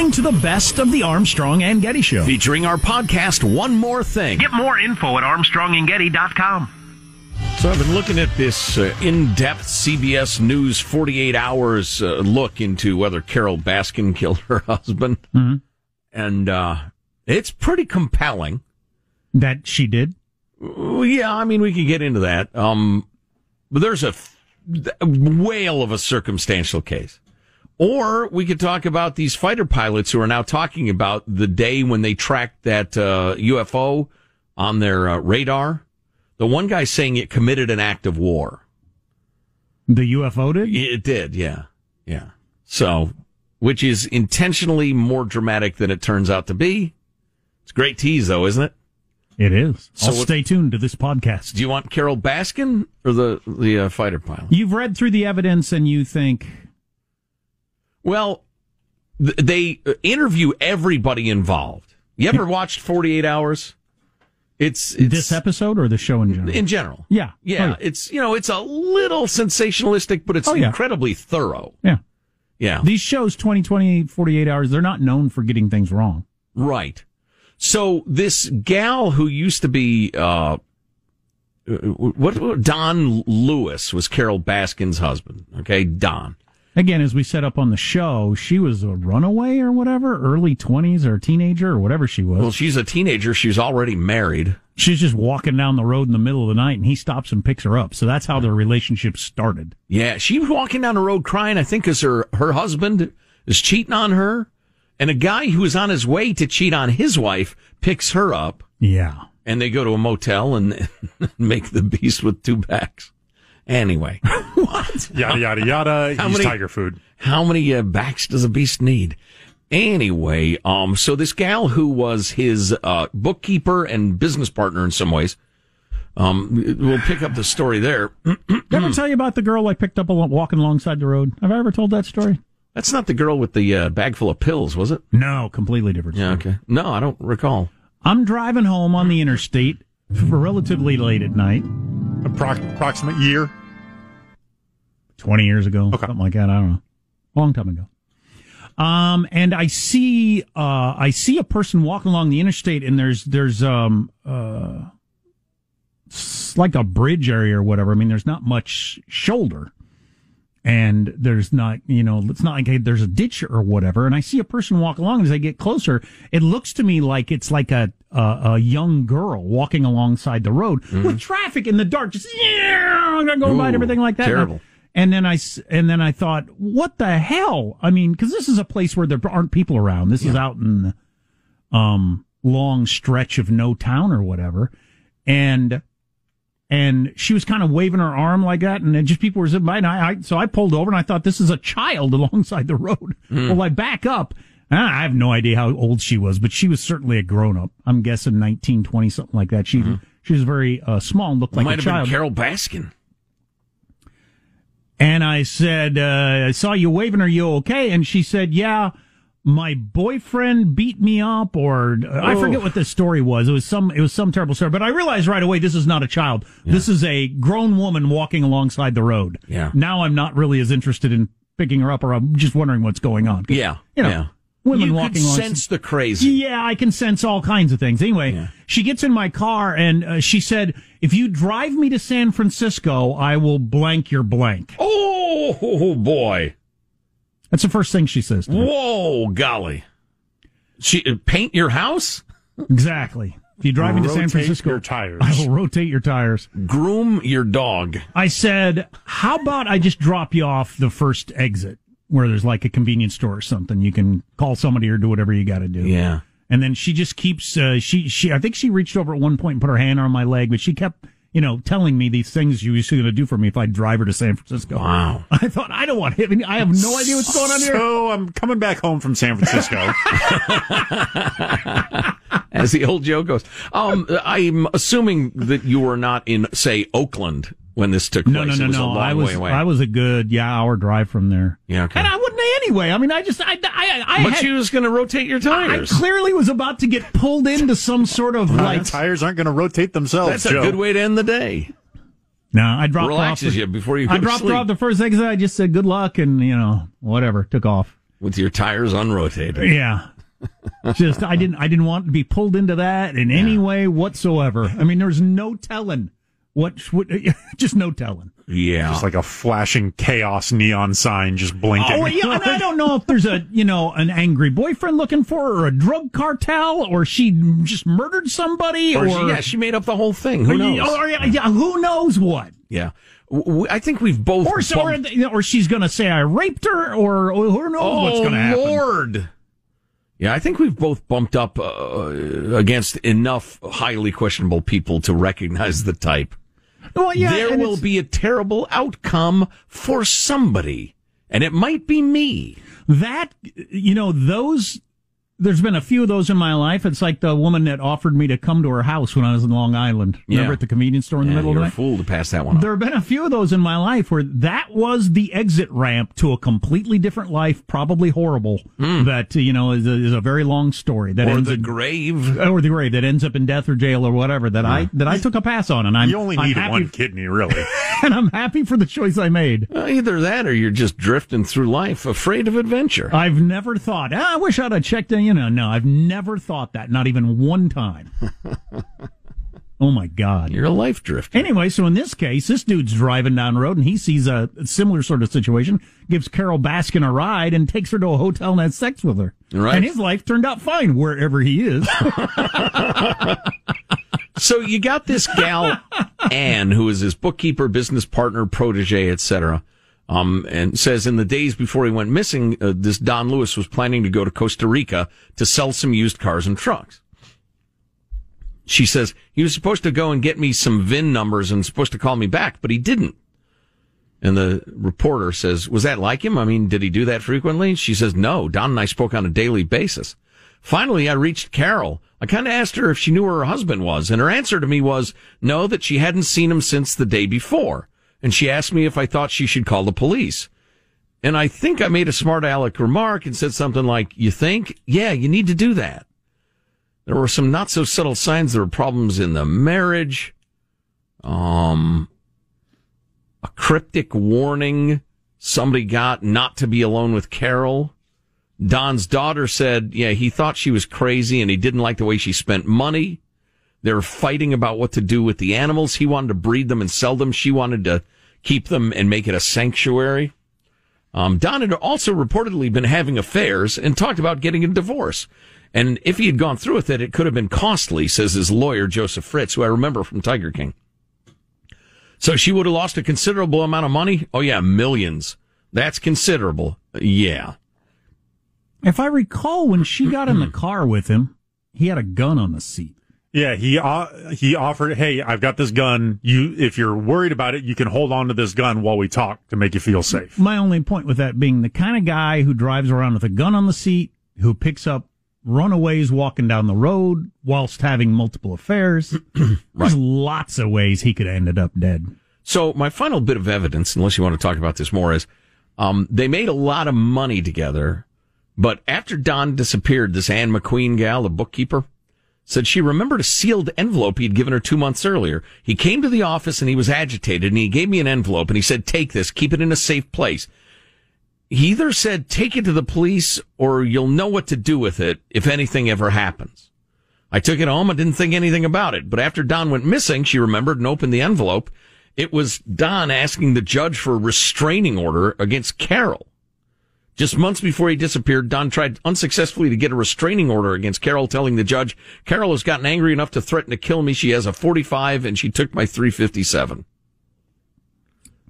listening to the best of the Armstrong and Getty Show. Featuring our podcast, One More Thing. Get more info at armstrongandgetty.com. So I've been looking at this uh, in-depth CBS News 48 hours uh, look into whether Carole Baskin killed her husband. Mm-hmm. And uh, it's pretty compelling. That she did? Yeah, I mean, we could get into that. Um, but there's a, f- a whale of a circumstantial case. Or we could talk about these fighter pilots who are now talking about the day when they tracked that uh, UFO on their uh, radar. The one guy saying it committed an act of war. The UFO did? It did, yeah. Yeah. So, which is intentionally more dramatic than it turns out to be. It's a great tease, though, isn't it? It is. So what- stay tuned to this podcast. Do you want Carole Baskin or the the uh, fighter pilot? You've read through the evidence and you think, Well, th- they uh, interview everybody involved. You ever watched 48 Hours? It's, it's this episode or the show in general? in general. yeah. Yeah, Oh, yeah. it's you know, it's a little sensationalistic, but it's Oh, yeah. incredibly thorough. yeah. Yeah. These shows, 20, 20, 48 hours, they're not known for getting things wrong. Right. So this gal who used to be uh, what, what Don Lewis was Carole Baskin's husband. Okay, Don. Again, as we set up on the show, she was a runaway or whatever, early 20s or a teenager or whatever she was. Well, she's a teenager. She's already married. She's just walking down the road in the middle of the night and he stops and picks her up. So that's how their relationship started. Yeah, she was walking down the road crying. I think because her her husband is cheating on her, and a guy who is on his way to cheat on his wife picks her up, Yeah. and they go to a motel and make the beast with two backs. Anyway, What? Yada yada yada. How He's many- tiger food. how many uh, backs does a beast need? Anyway, um, so this gal who was his uh, bookkeeper and business partner in some ways, um, we'll pick up the story there. Did I ever tell you about the girl I picked up al- walking alongside the road? Have I ever told that story? That's not the girl with the uh, bag full of pills, was it? No, completely different. Yeah, okay. No, I don't recall. I'm driving home on the interstate for relatively late at night, Approx- approximate year. 20 years ago, Okay. something like that. I don't know. Long time ago. Um, and I see, uh, I see a person walking along the interstate and there's, there's, um, uh, like a bridge area or whatever. I mean, there's not much shoulder and there's not, you know, it's not like hey, there's a ditch or whatever. And I see a person walk along. As I get closer, it looks to me like it's like a a, a young girl walking alongside the road with traffic in the dark, just yeah, going by and everything like that. terrible. And then I and then I thought, what the hell? I mean, because this is a place where there aren't people around. This is out in the um long stretch of no town or whatever, and and she was kind of waving her arm like that, and then just people were zipping by. And I, I so I pulled over, and I thought this is a child alongside the road. Well, I back up. And I have no idea how old she was, but she was certainly a grown up. I'm guessing 19, 20, something like that. She she was very uh, small and looked like Might a have child. been Carole Baskin. And I said, uh, I saw you waving. Are you okay? And she said, yeah, my boyfriend beat me up or uh, I Oh. forget what the story was. It was some, it was some terrible story, but I realized right away this is not a child. This is a grown woman walking alongside the road. Yeah. Now I'm not really as interested in picking her up or I'm just wondering what's going on. Yeah, You know, yeah. Women you walking could sense the crazy. Yeah, I can sense all kinds of things. Anyway, Yeah. she gets in my car and uh, she said, if you drive me to San Francisco, I will blank your blank. Oh boy! That's the first thing she says to me. Whoa, golly! She uh, paint your house, Exactly. If you drive me to San Francisco, your tires. I will rotate your tires. groom your dog. I said, how about I just drop you off the first exit where there's like a convenience store or something. You can call somebody or do whatever you got to do. Yeah. And then she just keeps, uh, she, she, I think she reached over at one point and put her hand on my leg, but she kept, you know, telling me these things she was going to do for me if I drive her to San Francisco. Wow. I thought, I don't want him. I have no idea what's going on here. So I'm coming back home from San Francisco. As the old joke goes. Um, I'm assuming that you were not in, say, Oakland when this took No, place. no, It no, was a no. I was, way away. I was a good, yeah, hour drive from there. Yeah, okay. And I wouldn't anyway. I mean, I just, I, I, I, but had, she was going to rotate your tires. I tires. clearly was about to get pulled into some sort of My like. tires aren't going to rotate themselves. That's a good way to end the day. No, I dropped her off. Relaxes the- you before you go I to dropped sleep. off the first exit. I just said good luck and you know whatever. Took off. with your tires unrotated. Yeah. Just I didn't I didn't want to be pulled into that in any way whatsoever. I mean, there's no telling what, what just no telling. Yeah. Just like a flashing chaos neon sign just blinking. Oh yeah, and I don't know if there's a you know an angry boyfriend looking for her, or a drug cartel, or she just murdered somebody, or or, she, yeah, she made up the whole thing. Who knows? Or, yeah, yeah, who knows what? Yeah. I think we've both. Or so, or, or she's going to say I raped her, or, or who knows what's going to happen. Oh, Lord. Yeah, I think we've both bumped up uh, against enough highly questionable people to recognize the type. Well, yeah, there will be a terrible outcome for somebody, and it might be me. that you know those there's been a few of those in my life it's like the woman that offered me to come to her house when i was in long island remember Yeah. at the convenience store in the middle of you're the a night fool to pass that one up. there have been a few of those in my life where that was the exit ramp to a completely different life probably horrible that you know is a, is a very long story that or ends the in grave. or the grave that ends up in death or jail or whatever that I that I took a pass on and I'm You only need one kidney, really. and I'm happy for the choice I made. Uh, either that, or you're just drifting through life, afraid of adventure. I've never thought. "Ah, I wish I'd have checked in. You know, no, I've never thought that. Not even one time. oh my god. You're a life drifter. Anyway, so in this case, this dude's driving down the road and he sees a similar sort of situation, gives Carole Baskin a ride and takes her to a hotel and has sex with her. Right. And his life turned out fine wherever he is. So you got this gal Anne, who is his bookkeeper, business partner, protege, etc. Um, and says in the days before he went missing, uh, this Don Lewis was planning to go to Costa Rica to sell some used cars and trucks. She says he was supposed to go and get me some VIN numbers and supposed to call me back, but he didn't. And the reporter says, was that like him? I mean, did he do that frequently? She says, no, Don and I spoke on a daily basis. Finally, I reached Carol. I kind of asked her if she knew where her husband was, and her answer to me was no, that she hadn't seen him since the day before. And she asked me if I thought she should call the police. And I think I made a smart aleck remark and said something like, you think? Yeah, you need to do that. There were some not so subtle signs there were problems in the marriage. Um, a cryptic warning somebody got not to be alone with Carol. Don's daughter said, yeah, he thought she was crazy and he didn't like the way she spent money. They were fighting about what to do with the animals. He wanted to breed them and sell them. She wanted to keep them and make it a sanctuary. Um, Don had also reportedly been having affairs and talked about getting a divorce. And if he had gone through with it, it could have been costly, says his lawyer, Joseph Fritz, who I remember from Tiger King. So she would have lost a considerable amount of money? Oh, yeah, millions. That's considerable. Yeah. if I recall, when she got in the car with him, he had a gun on the seat. Yeah, he uh, he offered, "Hey, I've got this gun. You, if you're worried about it, you can hold on to this gun while we talk to make you feel safe." My only point with that being the kind of guy who drives around with a gun on the seat, who picks up runaways walking down the road whilst having multiple affairs. There's lots of ways he could have ended up dead. So my final bit of evidence, unless you want to talk about this more, is um, they made a lot of money together. But after Don disappeared, this Anne McQueen gal, the bookkeeper, said she remembered a sealed envelope he'd given her two months earlier. He came to the office and he was agitated and he gave me an envelope and he said, take this, keep it in a safe place. He either said, take it to the police or you'll know what to do with it if anything ever happens. I took it home. I didn't think anything about it. But after Don went missing, she remembered and opened the envelope. It was Don asking the judge for a restraining order against Carol. Just months before he disappeared, Don tried unsuccessfully to get a restraining order against Carol, telling the judge, Carol has gotten angry enough to threaten to kill me. She has a 45 and she took my 357.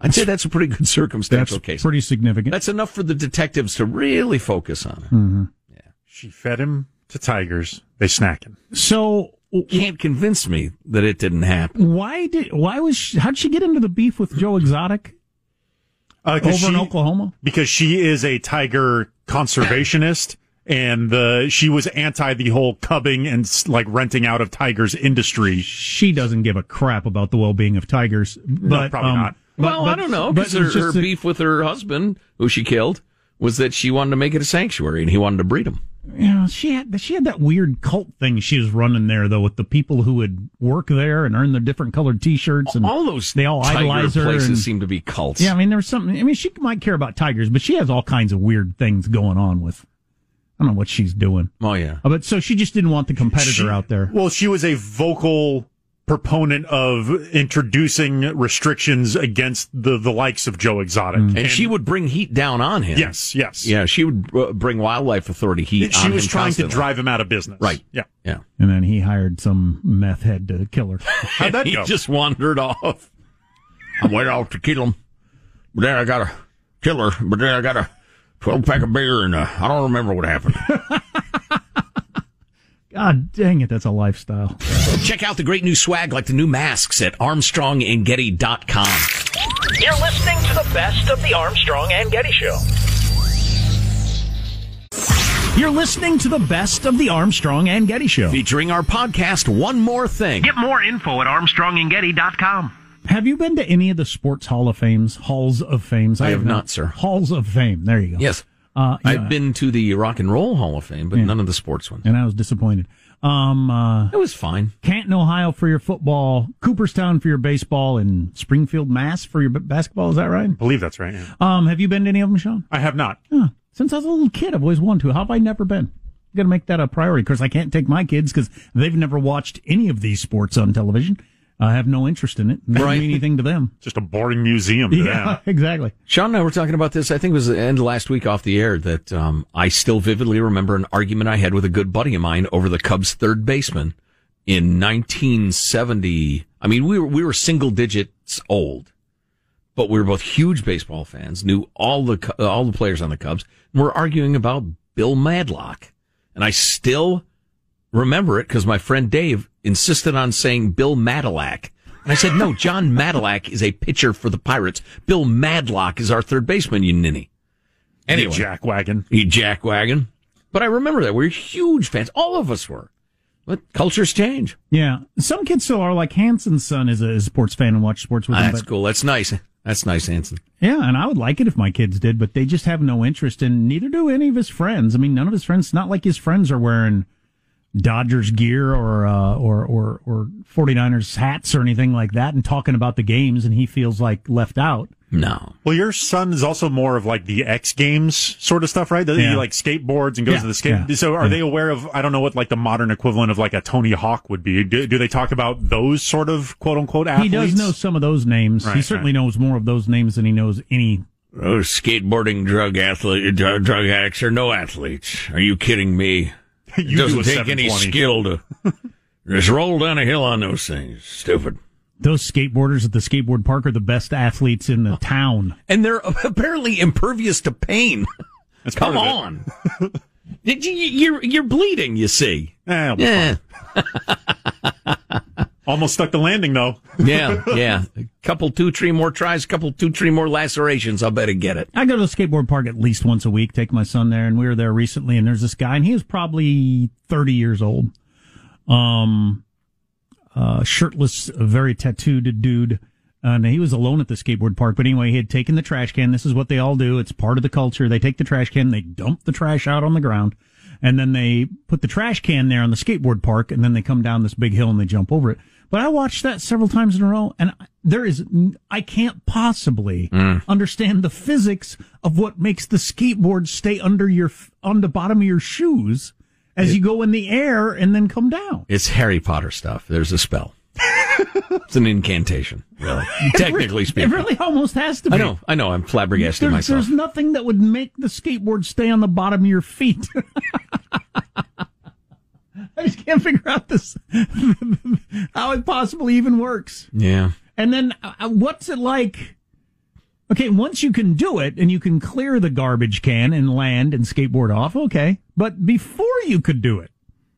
I'd say that's a pretty good circumstantial That's case. pretty significant. That's enough for the detectives to really focus on it. Mm-hmm. Yeah, she fed him to tigers. They snack him. so Can't convince me that it didn't happen. why did why was she, how'd she get into the beef with Joe Exotic Uh, over 'cause in Oklahoma? because she is a tiger conservationist and the she was anti the whole cubbing and like renting out of tigers industry. She doesn't give a crap about the well being of tigers. But, probably um, not. but- well, I don't know, because her, her the- beef with her husband, who she killed, was that she wanted to make it a sanctuary and he wanted to breed them. You know, she had she had that weird cult thing she was running there though with the people who would work there and earn their different colored T-shirts and All those they all tiger idolize her. places and- seem to be cults. yeah, I mean, there's something. I mean, she might care about tigers, but she has all kinds of weird things going on with. I don't know what she's doing. Oh yeah. But so she just didn't want the competitor She- out there. Well, she was a vocal proponent of introducing restrictions against the, the likes of Joe Exotic. And, she would bring heat down on him. Yes, yes. Yeah, she would uh, bring wildlife authority heat. She on was him trying constantly. to drive him out of business. Right. Yeah. Yeah. And then he hired some meth head to kill her. How'd that he go? just wandered off. I went off to kill him, but then I got a kill her. But then I got a twelve pack of beer, and uh, I don't remember what happened. God dang it, that's a lifestyle. Check out the great new swag like the new masks at ArmstrongandGetty.com. You're listening to the best of the Armstrong and Getty Show. You're listening to the best of the Armstrong and Getty Show. Featuring our podcast, One More Thing. Get more info at ArmstrongandGetty.com. Have you been to any of the sports Hall of Fames, Halls of Fames? I have not, sir. Halls of Fame. There you go. Yes. Uh, yeah. I've been to the Rock and Roll Hall of Fame, but none of the sports ones. and I was disappointed. Um, uh, It was fine. Canton, Ohio for your football, Cooperstown for your baseball, and Springfield, Mass for your b- basketball. Is that right? I believe that's right. Yeah. Um, have you been to any of them, Sean? I have not. Huh. Since I was a little kid, I've always wanted to. How have I never been? I'm gonna make that a priority. Of course, I can't take my kids because they've never watched any of these sports on television. I have no interest in it. Doesn't Right. mean anything to them. Just a boring museum to Yeah, them. exactly. Sean and I were talking about this. I think it was the end of last week off the air that um, I still vividly remember an argument I had with a good buddy of mine over the Cubs' third baseman in 1970. I mean, we were we were single digits old, but we were both huge baseball fans. Knew all the all the players on the Cubs, and we're arguing about Bill Madlock. And I still remember it because my friend Dave insisted on saying Bill Madillac. And I said, no, John Madillac is a pitcher for the Pirates. Bill Madlock is our third baseman, you ninny. Anyway, Jack wagon. he jackwagon. But I remember that. We were huge fans. All of us were. But cultures change. Yeah, some kids still are. Like Hanson's son is a, sports fan and watch sports with ah, him. That's but- cool. That's nice. That's nice, Hanson. Yeah, and I would like it if my kids did, but they just have no interest, and neither do any of his friends. I mean, none of his friends. It's not like his friends are wearing Dodgers gear or uh, or or or 49ers hats or anything like that, and talking about the games, and he feels like left out. No. Well, your son is also more of like the X Games sort of stuff, right? That He Yeah. like skateboards and goes Yeah, to the skate. yeah, so, are yeah. they aware of? I don't know what like the modern equivalent of like a Tony Hawk would be. Do, do they talk about those sort of quote unquote athletes? He does know some of those names. he Right, certainly knows more of those names than he knows any. Those skateboarding drug athlete, drug, drug addicts are no athletes. Are you kidding me? you It do doesn't a take any skill to just roll down a hill on those things. Stupid. Those skateboarders at the skateboard park are the best athletes in the town. And they're apparently impervious to pain. That's Come part of it. on. Did you, you're, you're bleeding, you see. Eh, Yeah. Fine. Almost stuck the landing though. Yeah, yeah. A couple, two, three more tries, a couple, two, three more lacerations. I'll bet I get it. I go to the skateboard park at least once a week, take my son there, and we were there recently, and there's this guy, and he was probably 30 years old. Um, uh, shirtless, very tattooed dude. And he was alone at the skateboard park. But anyway, he had taken the trash can. This is what they all do. It's part of the culture. They take the trash can, they dump the trash out on the ground, and then they put the trash can there on the skateboard park, and then they come down this big hill and they jump over it. But I watched that several times in a row, and there is, I can't possibly mm. understand the physics of what makes the skateboard stay under your, on the bottom of your shoes as you go in the air and then come down. It's Harry Potter stuff. There's a spell. It's an incantation, really. Technically speaking, It really almost has to be. I know, I know. I'm flabbergasted There's, myself. there's nothing that would make the skateboard stay on the bottom of your feet. I just can't figure out this how it possibly even works. Yeah. And then uh, what's it like? Okay, once you can do it and you can clear the garbage can and land and skateboard off, okay. But before you could do it,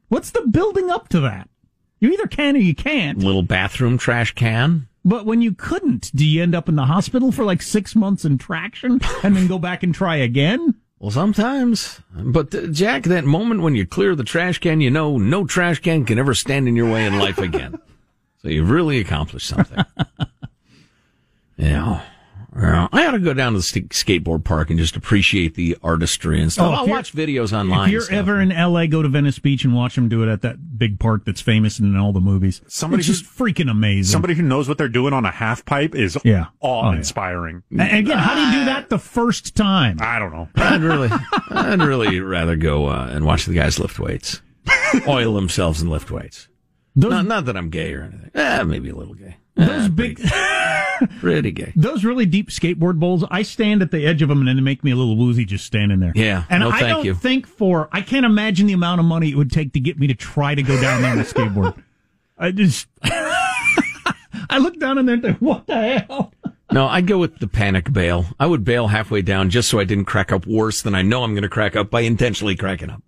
what's the building up to that? You either can or you can't. Little bathroom trash can. But when you couldn't, do you end up in the hospital for like six months in traction and then go back and try again? Well, sometimes. But, uh, Jack, that moment when you clear the trash can, you know no trash can can ever stand in your way in life again. so you've really accomplished something. yeah. All Well, I ought to go down to the skateboard park and just appreciate the artistry and stuff. Oh, I'll watch videos online. If you're stuff. ever in LA, go to Venice Beach and watch them do it at that big park that's famous in all the movies. Somebody it's just freaking amazing. Somebody who knows what they're doing on a half pipe is Yeah. awe Oh, yeah. inspiring. And again, how do you do that the first time? I don't know. I'd really, I'd really rather go uh, and watch the guys lift weights, oil themselves and lift weights. Those, Not, not that I'm gay or anything. Eh, maybe a little gay. Eh, those big, pretty gay. those really deep skateboard bowls. I stand at the edge of them and they make me a little woozy just standing there. Yeah. and No, I thank don't you. think for I can't imagine the amount of money it would take to get me to try to go down there on a skateboard. I just, I look down in there and think, what the hell? No, I'd go with the panic bail. I would bail halfway down just so I didn't crack up worse than I know I'm going to crack up by intentionally cracking up.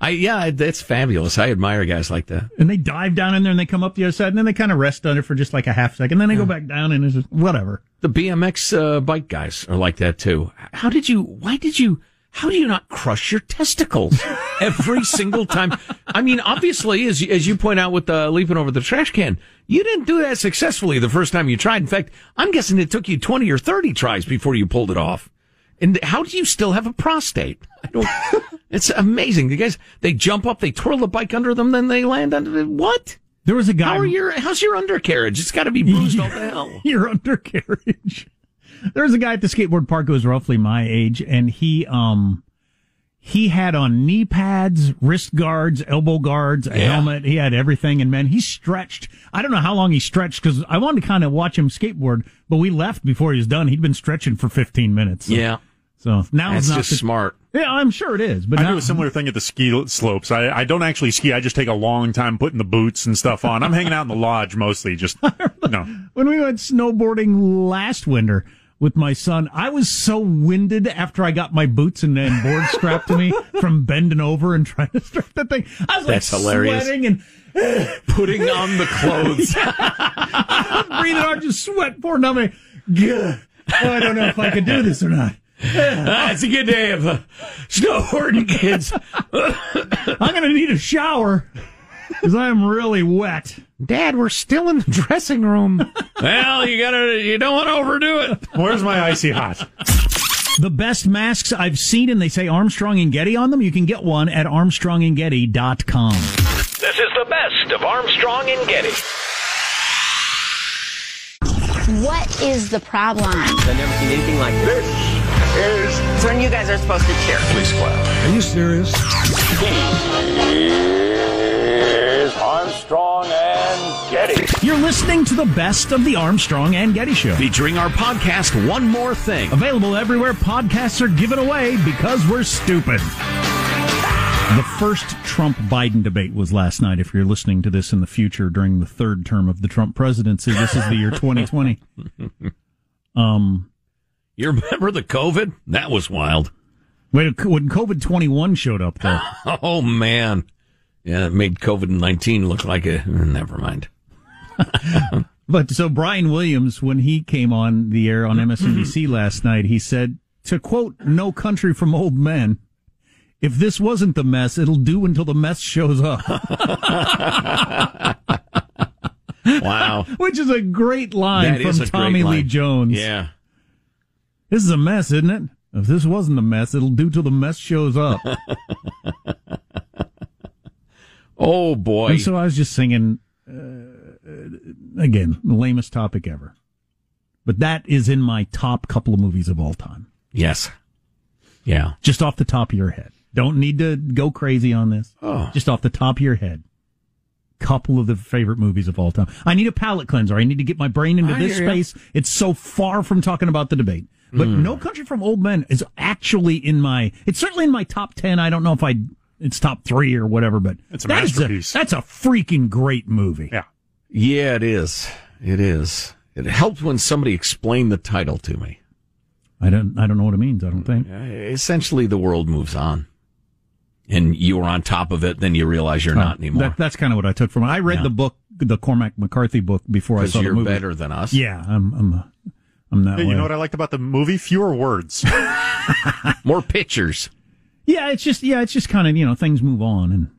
I yeah, that's fabulous. I admire guys like that. And they dive down in there and they come up the other side and then they kind of rest under for just like a half second. Then they go back down and it's just whatever. The BMX uh, bike guys are like that too. How did you? Why did you? How do you not crush your testicles every single time? I mean, obviously, as you, as you point out with uh, leaping over the trash can, you didn't do that successfully the first time you tried. In fact, I'm guessing it took you 20 or 30 tries before you pulled it off. And how do you still have a prostate? I don't. it's amazing. The guys they jump up, they twirl the bike under them, then they land under it. What? There was a guy. How are your? How's your undercarriage? It's got to be bruised all the hell. your undercarriage. There was a guy at the skateboard park who was roughly my age, and he um he had on knee pads, wrist guards, elbow guards, a Yeah. helmet. He had everything, and man, he stretched. I don't know how long he stretched because I wanted to kind of watch him skateboard, but we left before he was done. He'd been stretching for 15 minutes. So, Yeah, So now that's it's not just the- smart. Yeah, I'm sure it is. But I now, do a similar thing at the ski slopes. I, I don't actually ski. I just take a long time putting the boots and stuff on. I'm hanging out in the lodge mostly. Just no. when we went snowboarding last winter with my son, I was so winded after I got my boots and, and board strapped to me from bending over and trying to strap the thing. I was That's like hilarious. sweating and Putting on the clothes. breathing hard, just sweat pouring down me. Good. Oh, I don't know if I could do this or not. Ah, it's a good day of uh, snowboarding, kids. I'm going to need a shower because I'm really wet. Dad, we're still in the dressing room. well, you gotta, you don't want to overdo it. Where's my icy hot? The best masks I've seen, and they say Armstrong and Getty on them. You can get one at armstrongandgetty.com. This is the best of Armstrong and Getty. What is the problem? I've never seen anything like this. It's when you guys are supposed to cheer. Please clap. Are you serious? Is Armstrong and Getty. You're listening to the best of the Armstrong and Getty Show. Featuring our podcast, One More Thing. Available everywhere podcasts are given away because we're stupid. The first Trump Biden debate was last night. If you're listening to this in the future during the third term of the Trump presidency, this is the year 2020. Um, You remember the COVID? That was wild. wait, when COVID 21 showed up, though, Oh man, yeah, it made COVID nineteen look like a. Never mind. but so Brian Williams, when he came on the air on MSNBC last night, he said, to quote No Country from Old Men, if this wasn't the mess, it'll do until the mess shows up. Wow, Which is a great line that from Tommy Lee line. Jones. Yeah, This is a mess, isn't it? If this wasn't a mess, it'll do till the mess shows up. Oh boy. and so I was just singing, uh, again, the lamest topic ever. But that is in my top couple of movies of all time. yes. Yeah. Just off the top of your head. Don't need to go crazy on this. Oh. Just off the top of your head. Couple of the favorite movies of all time. I need a palate cleanser. I need to get my brain into I this space. It's so far from talking about the debate. But Hmm. No Country from Old Men is actually in my, it's certainly in my top 10. I don't know if I, it's top three or whatever, but It's a that is masterpiece. that's a freaking great movie. Yeah. Yeah, it is. It is. It helped when somebody explained the title to me. I don't, I don't know what it means. I don't think. Essentially, the world moves on, and you were on top of it. Then you realize you're not Oh, anymore That, that's kind of what I took from it. I read Yeah. the book, the Cormac McCarthy book before I saw the you're movie. better than us. Yeah, I'm, I'm, I'm that Hey, way. you know what I liked about the movie? Fewer words. More pictures. Yeah, it's just yeah, it's just kind of you know things move on, and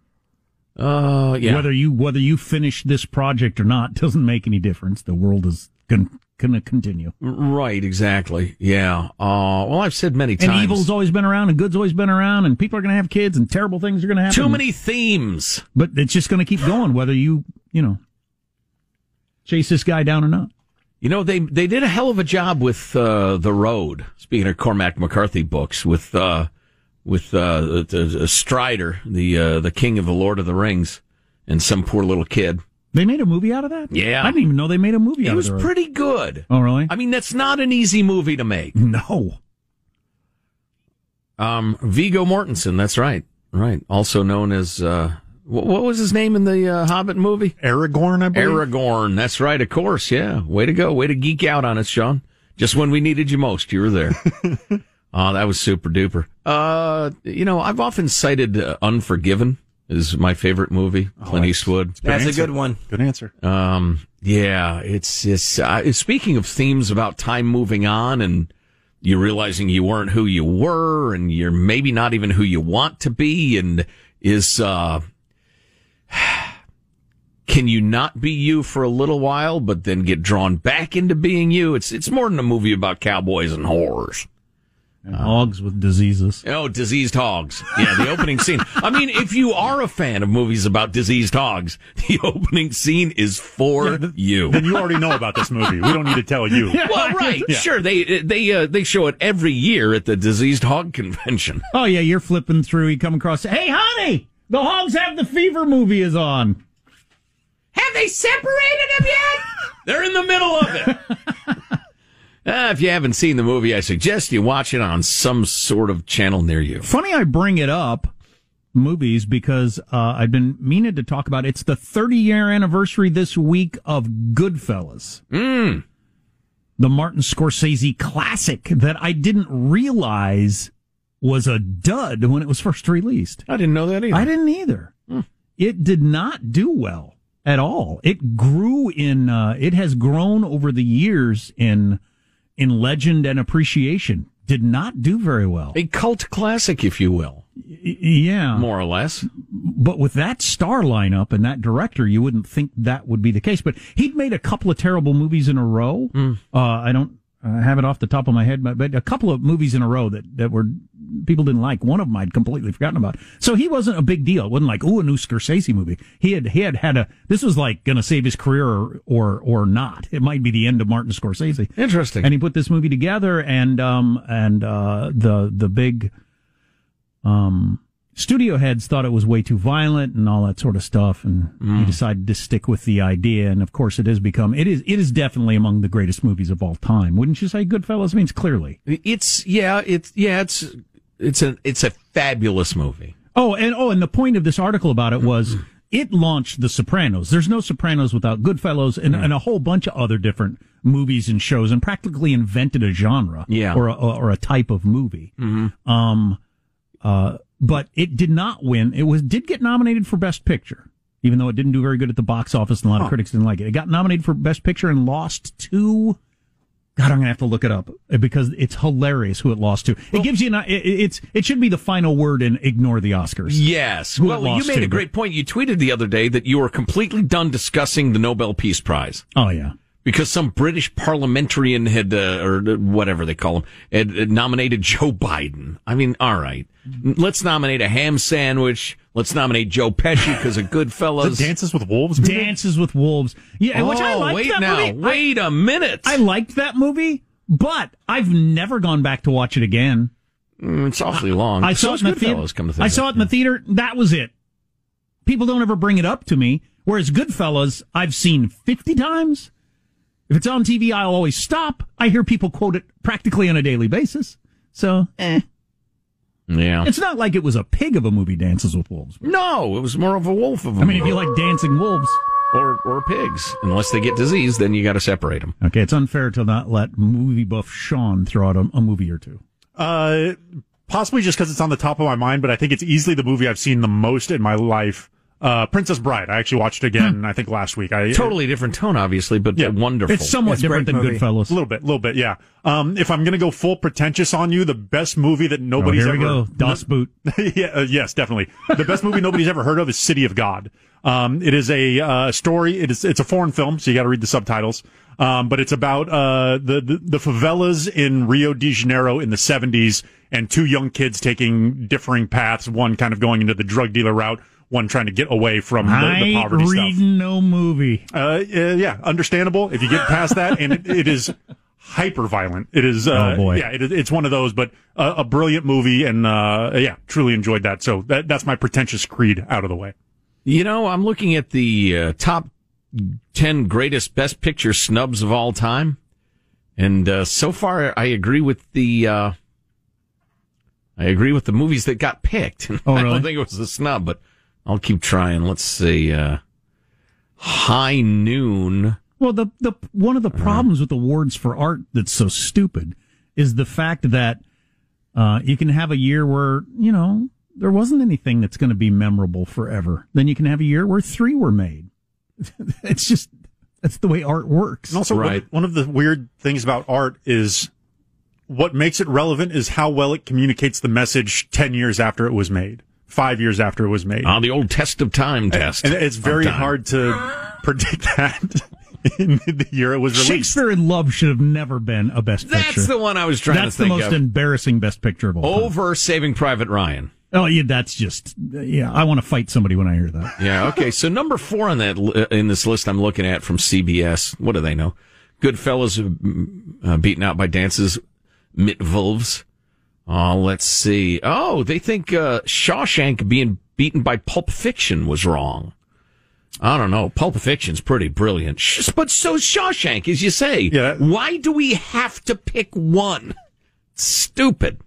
Uh, yeah. whether you whether you finish this project or not doesn't make any difference. The world is con- going to continue. Right, exactly. Yeah. Uh, well, I've said many And times. evil's always been around, and good's always been around, and people are going to have kids, and terrible things are going to happen. Too many themes. But it's just going to keep going, whether you, you know, chase this guy down or not. You know, they they did a hell of a job with uh, the road. Speaking of Cormac McCarthy books, with uh, with uh, Strider, the uh, the king of the Lord of the Rings, and some poor little kid. They made a movie out of that? Yeah. I didn't even know they made a movie It out of it. It was pretty good. Oh, really? I mean, that's not an easy movie to make. No. Um, Viggo Mortensen, that's right, right. Also known as uh, what, what was his name in the uh, Hobbit movie? Aragorn, I believe. Aragorn. That's right, of course. Yeah. Way to go. Way to geek out on us, Sean. Just when we needed you most, you were there. oh, that was super duper. Uh, you know, I've often cited uh, Unforgiven is my favorite movie. Clint Eastwood. That's a good one. Good answer. Um, yeah, it's it's uh, speaking of themes about time moving on and you realizing you weren't who you were and you're maybe not even who you want to be and is uh can you not be you for a little while but then get drawn back into being you? It's it's more than a movie about cowboys and horrors. And hogs with diseases. Oh, diseased hogs. Yeah, the opening scene. I mean, if you are a fan of movies about diseased hogs, the opening scene is for you. Then you already know about this movie. We don't need to tell you. Well, right, sure. They they uh, they show it every year at the diseased hog convention. Oh, yeah, you're flipping through, you come across, hey, honey, the Hogs Have the Fever movie is on. Have they separated them yet? They're in the middle of it. Uh, if you haven't seen the movie, I suggest you watch it on some sort of channel near you. Funny I bring it up, movies, because uh, I've been meaning to talk about it. It's the 30 year anniversary this week of Goodfellas. Mm. The Martin Scorsese classic that I didn't realize was a dud when it was first released. I didn't know that either. I didn't either. It did not do well at all. It grew in, uh, it has grown over the years in, in legend and appreciation. Did not do very well. A cult classic, if you will, Y- yeah. more or less. But with that star lineup and that director, you wouldn't think that would be the case. But he'd made a couple of terrible movies in a row. Uh, I don't uh, have it off the top of my head, but, but a couple of movies in a row that, that were people didn't like. One of them I'd completely forgotten about. So he wasn't a big deal. It wasn't like, ooh, a new Scorsese movie. He had he had had a. This was like going to save his career or, or or not. It might be the end of Martin Scorsese. Interesting. And he put this movie together, and um and uh the the big um studio heads thought it was way too violent and all that sort of stuff, and he decided to stick with the idea. And of course, it has become it is it is definitely among the greatest movies of all time. Wouldn't you say? Goodfellas means clearly. It's yeah, it's yeah, it's it's a it's a fabulous movie. Oh, and oh, and the point of this article about it was it launched The Sopranos. There's no Sopranos without Goodfellas and, and a whole bunch of other different movies and shows, and practically invented a genre, Yeah. or a, or a type of movie. Um, uh, but it did not win. It was did get nominated for Best Picture, even though it didn't do very good at the box office, and a lot of critics didn't like it. It got nominated for Best Picture and lost to. God, I'm gonna have to look it up because it's hilarious who it lost to. It gives you an, it, it's it should be the final word and ignore the Oscars. Yes. Well, you made to, a great point. You tweeted the other day that you were completely done discussing the Nobel Peace Prize Oh yeah. Because some British parliamentarian had, uh, or whatever they call him, had, had nominated Joe Biden. I mean, all right, let's nominate a ham sandwich. Let's nominate Joe Pesci because of The Goodfellas. Dances with Wolves. movie? Dances with Wolves. Yeah, which I Oh, liked wait that now. movie. Wait a minute. I, liked that movie, but I've never gone back to watch it again. Mm, it's awfully long. I saw So it in the theater. Goodfellas, Come to think I saw it in the theater. That was it. People don't ever bring it up to me. Whereas Goodfellas, I've seen 50 times. If it's on TV, I'll always stop. I hear people quote it practically on a daily basis. So, eh. Yeah. It's not like it was a pig of a movie, Dances with Wolves. No, it was more of a wolf of a I mean, if you like dancing wolves. or or pigs. Unless they get disease, then you got to separate them. Okay, it's unfair to not let movie buff Sean throw out a, a movie or two. Uh, possibly just because it's on the top of my mind, but I think it's easily the movie I've seen the most in my life. Uh, Princess Bride. I actually watched it again. I think last week. I Totally different tone, obviously, but Yeah. wonderful. It's somewhat It's different than movie. Goodfellas. A little bit, a little bit, yeah. Um, if I'm gonna go full pretentious on you, the best movie that nobody's oh, here we ever go. Das Boot. yeah, uh, yes, definitely. The best movie nobody's ever heard of is City of God. Um, it is a uh, story. It is it's a foreign film, so you got to read the subtitles. Um, but it's about uh, the, the the favelas in Rio de Janeiro in the '70s, and two young kids taking differing paths. One kind of going into the drug dealer route, one trying to get away from the, I the ain't poverty reading stuff. no movie. Uh, uh, yeah, understandable if you get past that, and it, it is hyper violent. It is. Uh, Oh, boy. Yeah, it, is- it's one of those, but uh, a brilliant movie, and uh, yeah, truly enjoyed that. So that, that's my pretentious creed out of the way. You know, I'm looking at the uh, top 10 greatest best picture snubs of all time. And uh, so far, I agree with the. Uh, I agree with the movies that got picked. Oh, really? I don't think it was a snub, but I'll keep trying. Let's see. Uh, High Noon. Well, the the one of the problems with awards for art that's so stupid is the fact that uh, you can have a year where you know there wasn't anything that's going to be memorable forever. Then you can have a year where three were made. it's just that's the way art works. And also, one- Right. one of the weird things about art is what makes it relevant is how well it communicates the message 10 years after it was made, five years after it was made. Ah, the old test of time test. and it's very time. hard to predict that in the year it was released. Shakespeare in Love should have never been a best That's picture. That's the one I was trying That's to the most of. embarrassing best picture of all time. Over Saving Private Ryan. Oh, yeah, that's just yeah. I want to fight somebody when I hear that. Yeah. Okay. So number four on that in this list I'm looking at from CBS. What do they know? Goodfellas uh, beaten out by dances mit wolves. Oh, let's see. Oh, they think uh, Shawshank being beaten by Pulp Fiction was wrong. I don't know. Pulp Fiction's pretty brilliant, Sh- but so's Shawshank, as you say. Yeah. Why do we have to pick one? Stupid.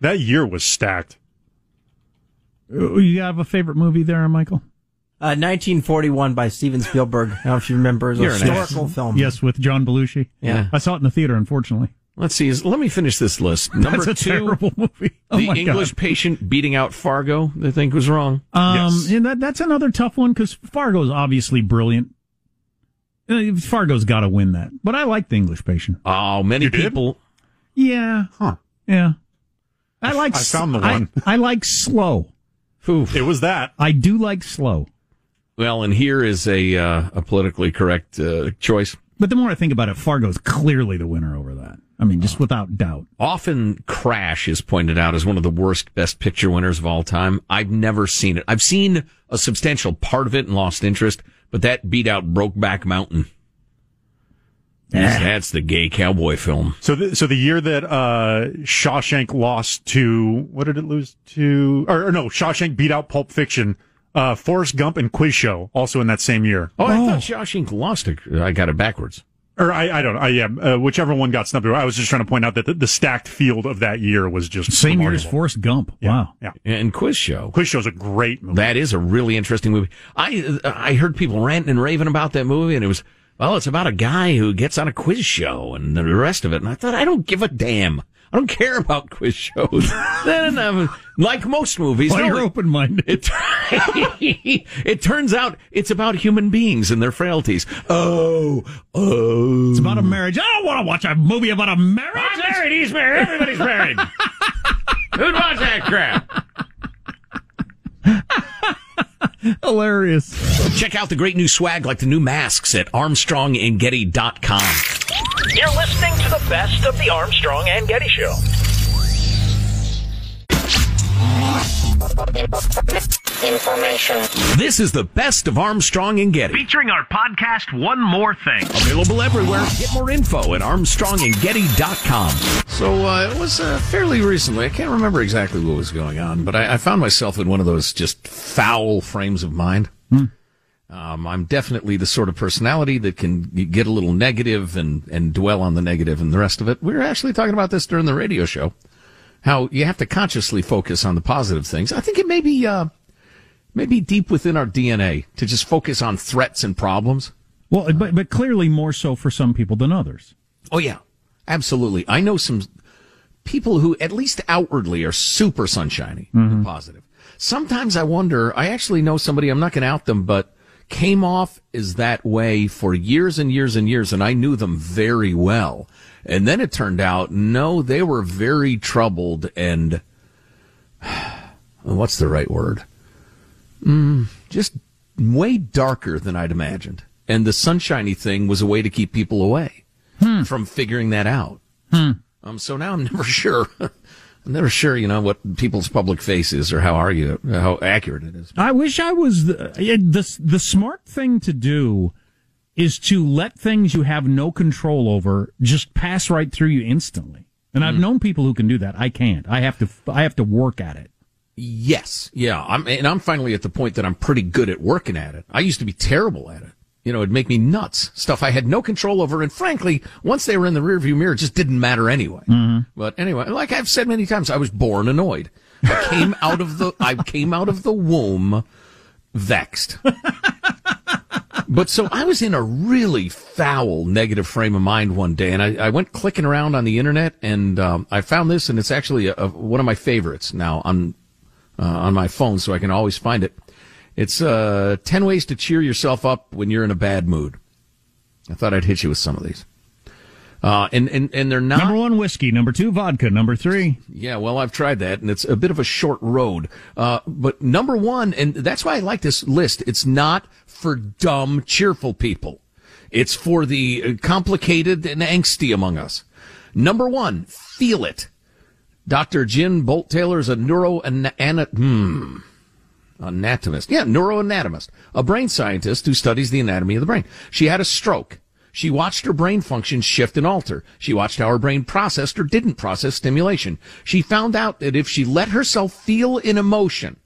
That year was stacked. Uh, You have a favorite movie there, Michael? Uh, 1941 by Steven Spielberg. I don't know if you remember. It's a historical film. Yes, with John Belushi. Yeah. I saw it in the theater. Unfortunately, Let's see. Is, let me finish this list. Number that's a two, terrible movie. Oh the English God. patient beating out Fargo. They think was wrong. Um, Yes. and that that's another tough one because Fargo's obviously brilliant. Uh, Fargo's got to win that, but I like the English Patient. Oh, many You did? people. Yeah, Huh. yeah. I like. I s- found the I- one. I, like slow. Oof. It was that. I do like slow. Well, and here is a uh, a politically correct uh, choice. But the more I think about it, Fargo's clearly the winner over that. I mean, just without doubt. Often, Crash is pointed out as one of the worst Best Picture winners of all time. I've never seen it. I've seen a substantial part of it and lost interest, but that beat out Brokeback Mountain. That's the gay cowboy film. So, the, so the year that uh, Shawshank lost to what did it lose to? Or, or no, Shawshank beat out Pulp Fiction. Uh, Forrest Gump and Quiz Show also in that same year. Oh, I thought Shawshank lost it. I got it backwards. Or I, I don't know. I, yeah, uh, whichever one got snubbed. I was just trying to point out that the, the stacked field of that year was just Same year as. Forrest Gump. Yeah, Wow. Yeah. And Quiz Show. Quiz Show's a great movie. That is a really interesting movie. I I heard people ranting and raving about that movie, and it was well, it's about a guy who gets on a quiz show and the rest of it. And I thought, I don't give a damn. I don't care about quiz shows. then, like most movies, Well, no, you're open minded. it, it turns out it's about human beings and their frailties. Oh, oh. It's about a marriage. I don't want to watch a movie about a marriage. I'm married, he's married, everybody's married. Who'd watch that crap? Hilarious. Check out the great new swag like the new masks at armstrongandgetty.com. You're listening to the best of the Armstrong and Getty Show. Information. This is the best of Armstrong and Getty. Featuring our podcast, One More Thing. Available everywhere. Get more info at armstrongandgetty.com. So uh, it was uh, fairly recently. I can't remember exactly what was going on, but I, I found myself in one of those just foul frames of mind. Um, I'm definitely the sort of personality that can get a little negative and, and dwell on the negative and the rest of it. We were actually talking about this during the radio show. How you have to consciously focus on the positive things. I think it may be, uh, maybe deep within our DNA to just focus on threats and problems. Well, but but clearly more so for some people than others. Oh yeah, absolutely. I know some people who, at least outwardly, are super sunshiny and mm-hmm. positive. Sometimes I wonder. I actually know somebody. I'm not going to out them, but came off as that way for years and years and years, and I knew them very well. And then it turned out, no, they were very troubled and what's the right word? Mm, just way darker than I'd imagined. And the sunshiny thing was a way to keep people away from figuring that out. Um, so now I'm never sure. I'm never sure, you know, what people's public face is or how are you, how accurate it is. I wish I was the, the the smart thing to do is to let things you have no control over just pass right through you instantly. And I've known people who can do that. I can't. I have to. I have to work at it. Yes. Yeah. I'm, and I'm finally at the point that I'm pretty good at working at it. I used to be terrible at it. You know, it'd make me nuts. Stuff I had no control over. And frankly, once they were in the rearview mirror, it just didn't matter anyway. But anyway, like I've said many times, I was born annoyed. I came out of the, I came out of the womb vexed. But so I was in a really foul negative frame of mind one day, and I, I went clicking around on the internet, and um, I found this, and it's actually a, a, one of my favorites now on uh, on my phone, so I can always find it. It's uh, ten ways to cheer yourself up when you're in a bad mood. I thought I'd hit you with some of these, uh, and and and they're not Number one, whiskey. Number two, vodka. Number three, yeah, well, I've tried that, and it's a bit of a short road. Uh, but number one, and that's why I like this list. It's not for dumb, cheerful people. It's for the complicated and angsty among us. Number one, feel it. Dr. Jill Bolte Taylor is a neuro hmm, anatomist. Yeah, neuroanatomist, a brain scientist who studies the anatomy of the brain. She had a stroke. She watched her brain function shift and alter. She watched how her brain processed or didn't process stimulation. She found out that if she let herself feel an emotion,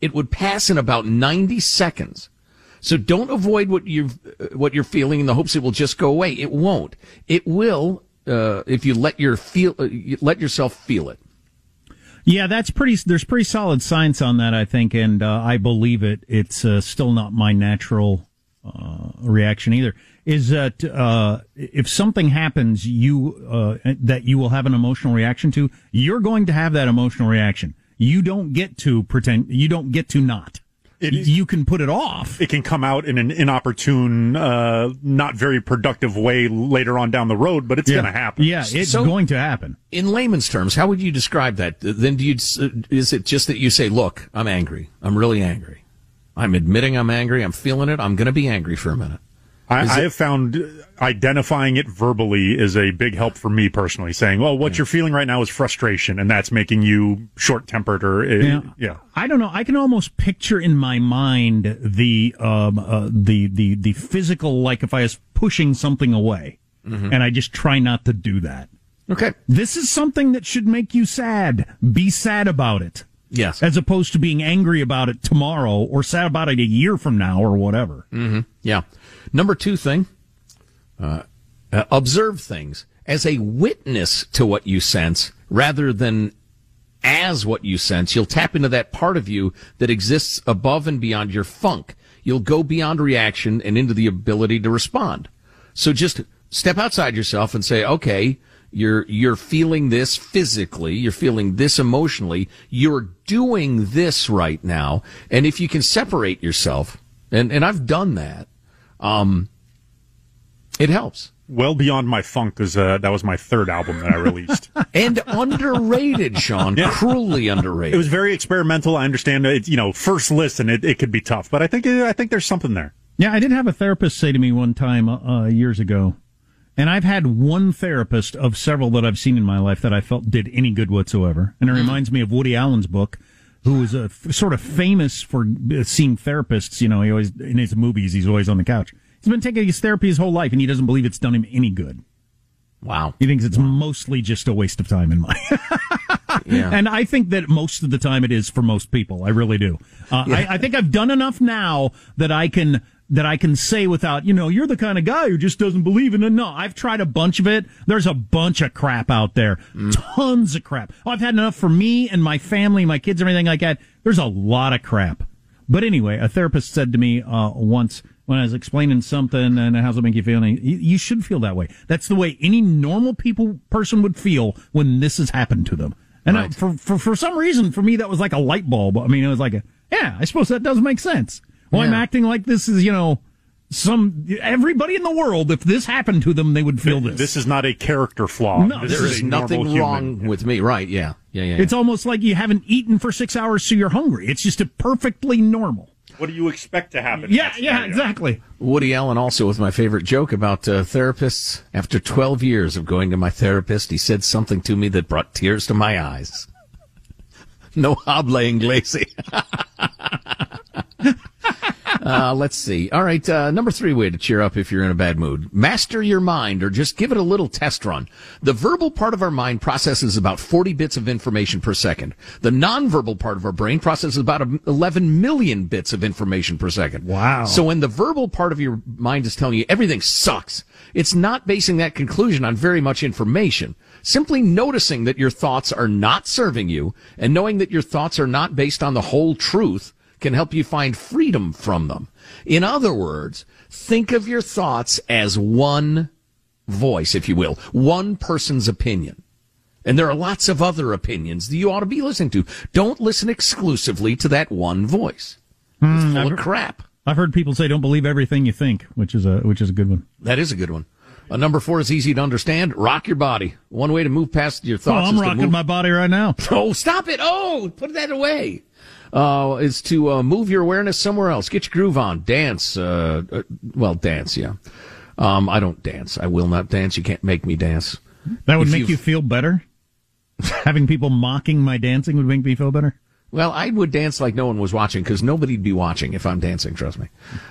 it would pass in about 90 seconds. So don't avoid what you what you're feeling in the hopes it will just go away. It won't. It will uh, if you let your feel uh, let yourself feel it. Yeah, that's pretty. There's pretty solid science on that, I think, and uh, I believe it. It's uh, still not my natural uh, reaction either. Is that uh, if something happens, you uh, that you will have an emotional reaction to, you're going to have that emotional reaction. You don't get to pretend. You don't get to not. It- you can put it off. it can come out in an inopportune, uh, not very productive way later on down the road, but it's yeah. going to happen. Yeah, it's So- going to happen. In layman's terms, how would you describe that? Then do you is it just that you say, "Look, I'm angry. I'm really angry. I'm admitting I'm angry. I'm feeling it. I'm going to be angry for a minute." I, I have found identifying it verbally is a big help for me personally. Saying, "Well, what you're feeling right now is frustration, and that's making you short tempered." Or uh, Yeah. yeah, I don't know. I can almost picture in my mind the um uh, the the the physical like if I was pushing something away, and I just try not to do that. Okay. This is something that should make you sad. Be sad about it. Yes. As opposed to being angry about it tomorrow or sad about it a year from now or whatever. Yeah. Number two thing, uh, uh, observe things as a witness to what you sense rather than as what you sense. You'll tap into that part of you that exists above and beyond your funk. You'll go beyond reaction and into the ability to respond. So just step outside yourself and say, okay, you're, you're feeling this physically. You're feeling this emotionally. You're doing this right now. And if you can separate yourself, and, and I've done that, um, it helps. well beyond my funk is uh, that was my third album that I released. And underrated, Sean. Cruelly underrated. it was very experimental. I understand it. You know, first listen, it, it could be tough, but I think I think there's something there. Yeah, I did have a therapist say to me one time uh, years ago, and I've had one therapist of several that I've seen in my life that I felt did any good whatsoever. And it reminds me of Woody Allen's book, who was a f- sort of famous for uh, seeing therapists. You know, he always in his movies he's always on the couch. He's been taking his therapy his whole life, and he doesn't believe it's done him any good. wow. He thinks it's mostly just a waste of time and money. Yeah. And I think that most of the time it is for most people. I really do. Uh, I, I think I've done enough now that I can that I can say without, you know, you're the kind of guy who just doesn't believe in it. No, I've tried a bunch of it. There's a bunch of crap out there. Tons of crap. Oh, I've had enough for me and my family, my kids, everything like that. There's a lot of crap. But anyway, a therapist said to me uh, once when I was explaining something and how's it make you feel, you, you should feel that way. That's the way any normal people person would feel when this has happened to them. And uh, Right. for, for for some reason, for me, that was like a light bulb. I mean, it was like a yeah. I suppose that does make sense. Well, I'm acting like this is you know some everybody in the world. If this happened to them, they would feel this. This is not a character flaw. No, this There is is nothing wrong human. with me. Right. Yeah. Yeah. Yeah. yeah. It's almost like you haven't eaten for six hours, so you're hungry. It's just a perfectly normal. What do you expect to happen? Yeah, that yeah, exactly. Woody Allen also with my favorite joke about uh, therapists. After 12 years of going to my therapist, he said something to me that brought tears to my eyes. No habla inglés. uh, let's see. All right, uh, number three way to cheer up if you're in a bad mood. Master your mind or just give it a little test run. The verbal part of our mind processes about 40 bits of information per second. The nonverbal part of our brain processes about 11 million bits of information per second. Wow. So when the verbal part of your mind is telling you everything sucks, it's not basing that conclusion on very much information. Simply noticing that your thoughts are not serving you and knowing that your thoughts are not based on the whole truth can help you find freedom from them. In other words, think of your thoughts as one voice, if you will, one person's opinion. And there are lots of other opinions that you ought to be listening to. Don't listen exclusively to that one voice. It's full of crap. I've heard people say don't believe everything you think, which is a which is a good one. That is a good one. Uh, number four is easy to understand. Rock your body. One way to move past your Oh, thoughts I'm is to rocking move. my body right now. Oh, stop it! Oh, put that away. Uh, is to uh, move your awareness somewhere else. Get your groove on. Dance. Uh, uh, well, dance. Yeah. Um, I don't dance. I will not dance. You can't make me dance. That would If make you've- you feel better. Having people mocking my dancing would make me feel better. Well, I would dance like no one was watching because nobody'd be watching if I'm dancing, trust me.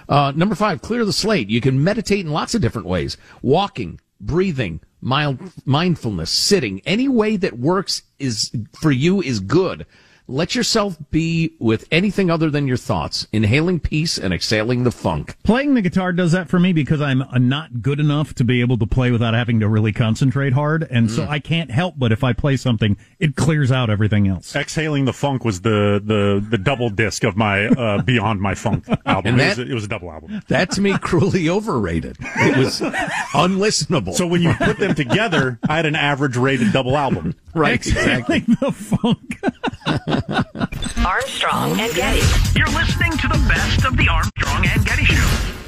Uh, number five, clear the slate. You can meditate in lots of different ways. Walking, breathing, mild, mindfulness, sitting. Any way that works is, for you is good. Let yourself be with anything other than your thoughts, inhaling peace and exhaling the funk. Playing the guitar does that for me because I'm uh, not good enough to be able to play without having to really concentrate hard, and Mm. so I can't help but if I play something, it clears out everything else. Exhaling the funk was the the the double disc of my uh, Beyond My Funk album. And it, was, that- it was a double album. That to me cruelly overrated. It was unlistenable. So when you put them together, I had an average rated double album. Right, exactly. The funk. Armstrong and Getty. You're listening to the best of the Armstrong and Getty Show.